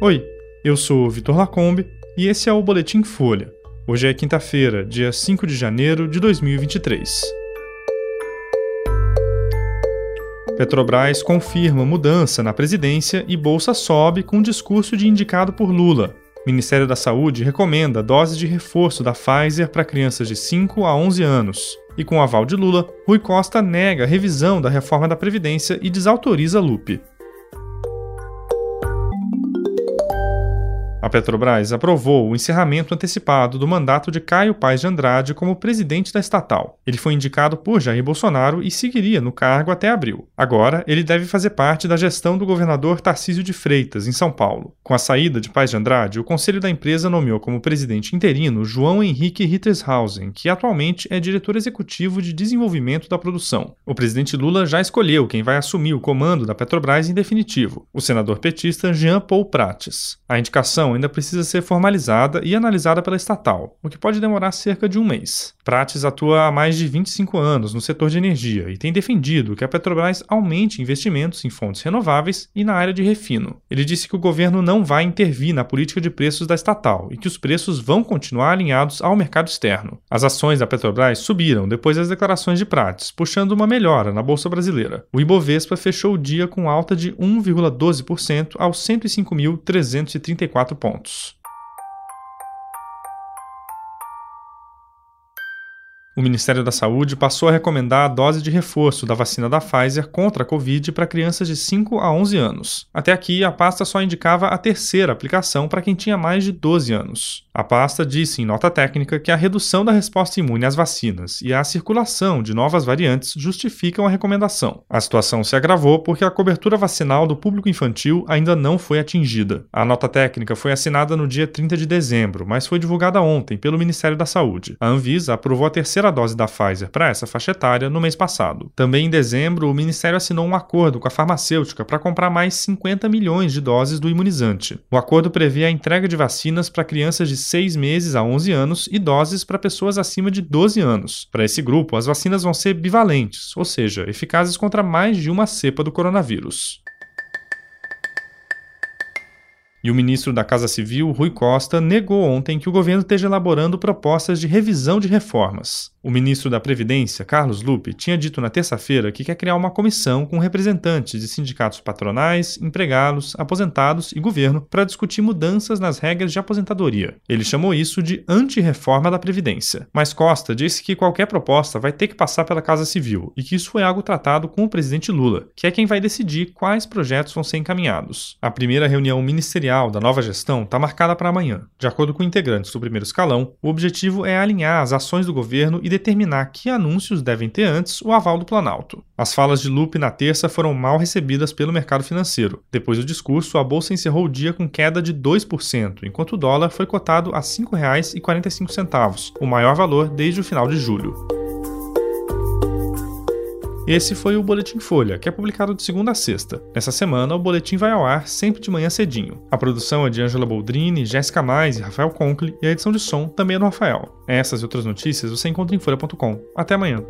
Oi, eu sou Vitor Lacombe e esse é o Boletim Folha. Hoje é quinta-feira, dia 5 de janeiro de 2023. Petrobras confirma mudança na presidência e bolsa sobe com discurso de indicado por Lula. Ministério da Saúde recomenda dose de reforço da Pfizer para crianças de 5 a 11 anos. E com o aval de Lula, Rui Costa nega a revisão da reforma da Previdência e desautoriza Lupe. A Petrobras aprovou o encerramento antecipado do mandato de Caio Paes de Andrade como presidente da estatal. Ele foi indicado por Jair Bolsonaro e seguiria no cargo até abril. Agora, ele deve fazer parte da gestão do governador Tarcísio de Freitas, em São Paulo. Com a saída de Paes de Andrade, o conselho da empresa nomeou como presidente interino João Henrique Rittershausen, que atualmente é diretor executivo de desenvolvimento da produção. O presidente Lula já escolheu quem vai assumir o comando da Petrobras em definitivo, o senador petista Jean Paul Prates. A indicação ainda precisa ser formalizada e analisada pela estatal, o que pode demorar cerca de um mês. Prates atua há mais de 25 anos no setor de energia e tem defendido que a Petrobras aumente investimentos em fontes renováveis e na área de refino. Ele disse que o governo não vai intervir na política de preços da estatal e que os preços vão continuar alinhados ao mercado externo. As ações da Petrobras subiram depois das declarações de Prates, puxando uma melhora na bolsa brasileira. O Ibovespa fechou o dia com alta de 1,12% aos 105.334 pontos O Ministério da Saúde passou a recomendar a dose de reforço da vacina da Pfizer contra a Covid para crianças de 5 a 11 anos. Até aqui, a pasta só indicava a terceira aplicação para quem tinha mais de 12 anos. A pasta disse em nota técnica que a redução da resposta imune às vacinas e a circulação de novas variantes justificam a recomendação. A situação se agravou porque a cobertura vacinal do público infantil ainda não foi atingida. A nota técnica foi assinada no dia 30 de dezembro, mas foi divulgada ontem pelo Ministério da Saúde. A Anvisa aprovou a terceira dose da Pfizer para essa faixa etária no mês passado. Também em dezembro, o Ministério assinou um acordo com a farmacêutica para comprar mais 50 milhões de doses do imunizante. O acordo prevê a entrega de vacinas para crianças de 6 meses a 11 anos e doses para pessoas acima de 12 anos. Para esse grupo, as vacinas vão ser bivalentes, ou seja, eficazes contra mais de uma cepa do coronavírus. E o ministro da Casa Civil, Rui Costa, negou ontem que o governo esteja elaborando propostas de revisão de reformas. O ministro da Previdência, Carlos Lupe, tinha dito na terça-feira que quer criar uma comissão com representantes de sindicatos patronais, empregados, aposentados e governo para discutir mudanças nas regras de aposentadoria. Ele chamou isso de anti-reforma da Previdência. Mas Costa disse que qualquer proposta vai ter que passar pela Casa Civil e que isso foi algo tratado com o presidente Lula, que é quem vai decidir quais projetos vão ser encaminhados. A primeira reunião ministerial da nova gestão está marcada para amanhã. De acordo com integrantes do primeiro escalão, o objetivo é alinhar as ações do governo e determinar que anúncios devem ter antes o aval do Planalto. As falas de Lupe na terça foram mal recebidas pelo mercado financeiro. Depois do discurso, a bolsa encerrou o dia com queda de 2%, enquanto o dólar foi cotado a R$ 5,45, o maior valor desde o final de julho. Esse foi o Boletim Folha, que é publicado de segunda a sexta. Nessa semana, o boletim vai ao ar sempre de manhã cedinho. A produção é de Angela Boldrini, Jéssica Mais e Rafael Conkle, e a edição de som também é do Rafael. Essas e outras notícias você encontra em folha.com. Até amanhã.